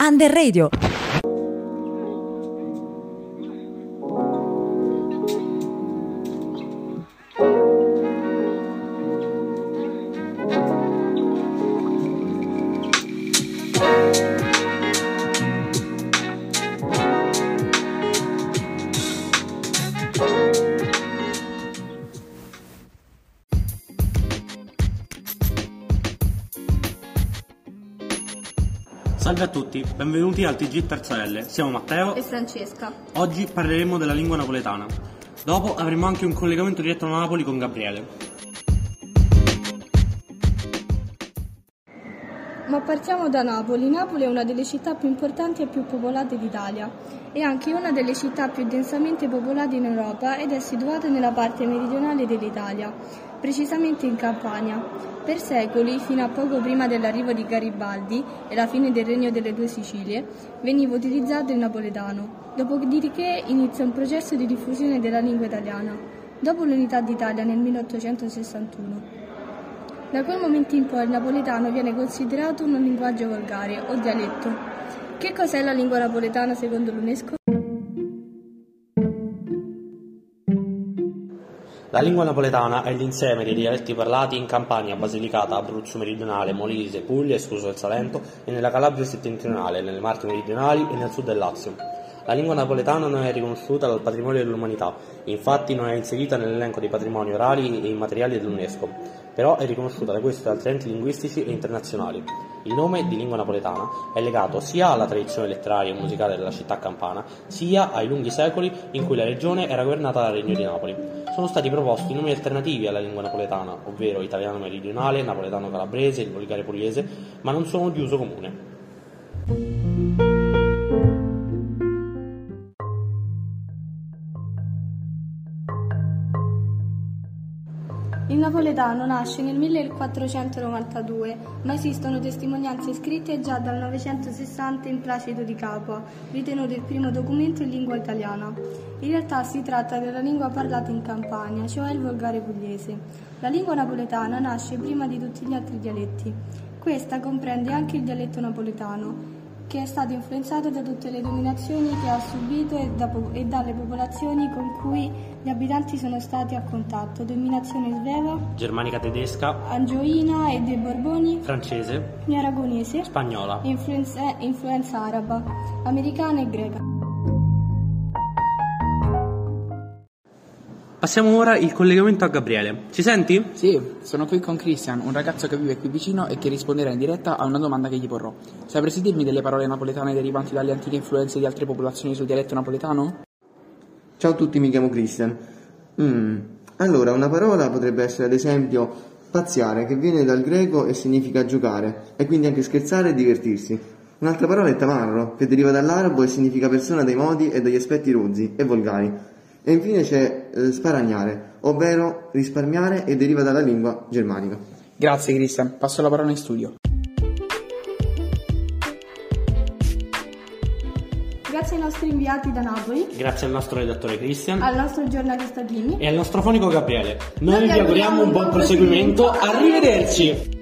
and the radio. Salve a tutti, benvenuti al TG Terza L. Siamo Matteo. e Francesca. Oggi parleremo della lingua napoletana. Dopo avremo anche un collegamento diretto a Napoli con Gabriele. Ma partiamo da Napoli. Napoli è una delle città più importanti e più popolate d'Italia. È anche una delle città più densamente popolate in Europa ed è situata nella parte meridionale dell'Italia, precisamente in Campania. Per secoli, fino a poco prima dell'arrivo di Garibaldi e la fine del regno delle due Sicilie, veniva utilizzato il napoletano. Dopodiché inizia un processo di diffusione della lingua italiana, dopo l'unità d'Italia nel 1861. Da quel momento in poi il napoletano viene considerato un linguaggio volgare o dialetto. Che cos'è la lingua napoletana secondo l'UNESCO? La lingua napoletana è l'insieme dei dialetti parlati in Campania, Basilicata, Abruzzo meridionale, Molise, Puglia, escluso il Salento, e nella Calabria settentrionale, nelle Marche meridionali e nel sud del Lazio. La lingua napoletana non è riconosciuta dal patrimonio dell'umanità, infatti non è inserita nell'elenco dei patrimoni orali e immateriali dell'UNESCO, però è riconosciuta da questo e altri enti linguistici e internazionali. Il nome di lingua napoletana è legato sia alla tradizione letteraria e musicale della città campana, sia ai lunghi secoli in cui la regione era governata dal Regno di Napoli. Sono stati proposti nomi alternativi alla lingua napoletana, ovvero italiano meridionale, napoletano calabrese, il volgare pugliese, ma non sono di uso comune. Il napoletano nasce nel 1492, ma esistono testimonianze scritte già dal 960 in Placido di Capua, ritenuto il primo documento in lingua italiana. In realtà si tratta della lingua parlata in Campania, cioè il volgare pugliese. La lingua napoletana nasce prima di tutti gli altri dialetti. Questa comprende anche il dialetto napoletano, che è stato influenzato da tutte le dominazioni che ha subito e, da e dalle popolazioni con cui gli abitanti sono stati a contatto. Dominazione sveva, Germanica tedesca, angioina e dei Borboni, francese, aragonese, spagnola. influenza, influenza araba, americana e greca. Passiamo ora il collegamento a Gabriele. Ci senti? Sì, sono qui con Christian, un ragazzo che vive qui vicino e che risponderà in diretta a una domanda che gli porrò. Sapresti dirmi delle parole napoletane derivanti dalle antiche influenze di altre popolazioni sul dialetto napoletano? Ciao a tutti, mi chiamo Christian. Mm, Allora, una parola potrebbe essere ad esempio pazziare, che viene dal greco e significa giocare, e quindi anche scherzare e divertirsi. Un'altra parola è tamarro, che deriva dall'arabo e significa persona dai modi e dagli aspetti rozzi e volgari. E infine c'è eh, sparagnare, ovvero risparmiare e deriva dalla lingua germanica. Grazie Christian, passo la parola in studio. Grazie ai nostri inviati da Napoli, Grazie al nostro redattore Christian al nostro giornalista Jimmy. e al nostro fonico Gabriele. Noi vi auguriamo un buon proseguimento. Arrivederci!